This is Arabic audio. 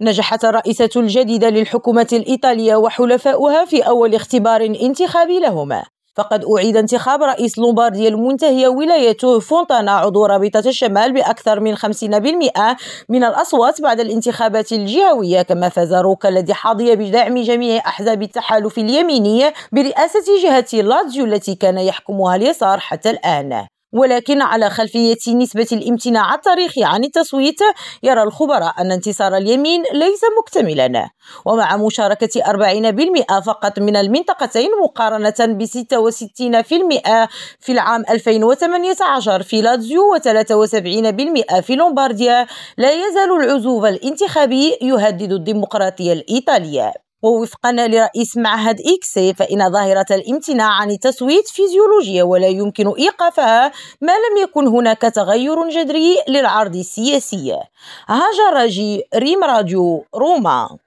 نجحت الرئيسة الجديدة للحكومة الإيطالية وحلفاؤها في أول اختبار انتخابي لهما. فقد أعيد انتخاب رئيس لومبارديا المنتهية ولايته فونتانا عضو رابطة الشمال بأكثر من 50% من الأصوات بعد الانتخابات الجهوية كما فاز روكا الذي حظي بدعم جميع أحزاب التحالف اليميني برئاسة جهة لاتزيو التي كان يحكمها اليسار حتى الآن. ولكن على خلفية نسبة الامتناع التاريخي عن التصويت يرى الخبراء أن انتصار اليمين ليس مكتملا. ومع مشاركة 40% فقط من المنطقتين مقارنة ب 66% في العام 2018 في لاتزيو و73% في لومبارديا لا يزال العزوف الانتخابي يهدد الديمقراطية الإيطالية. ووفقا لرئيس معهد إكسي فإن ظاهرة الامتناع عن التصويت فيزيولوجية ولا يمكن إيقافها ما لم يكن هناك تغير جذري للعرض السياسي. هاجر ريم راديو روما.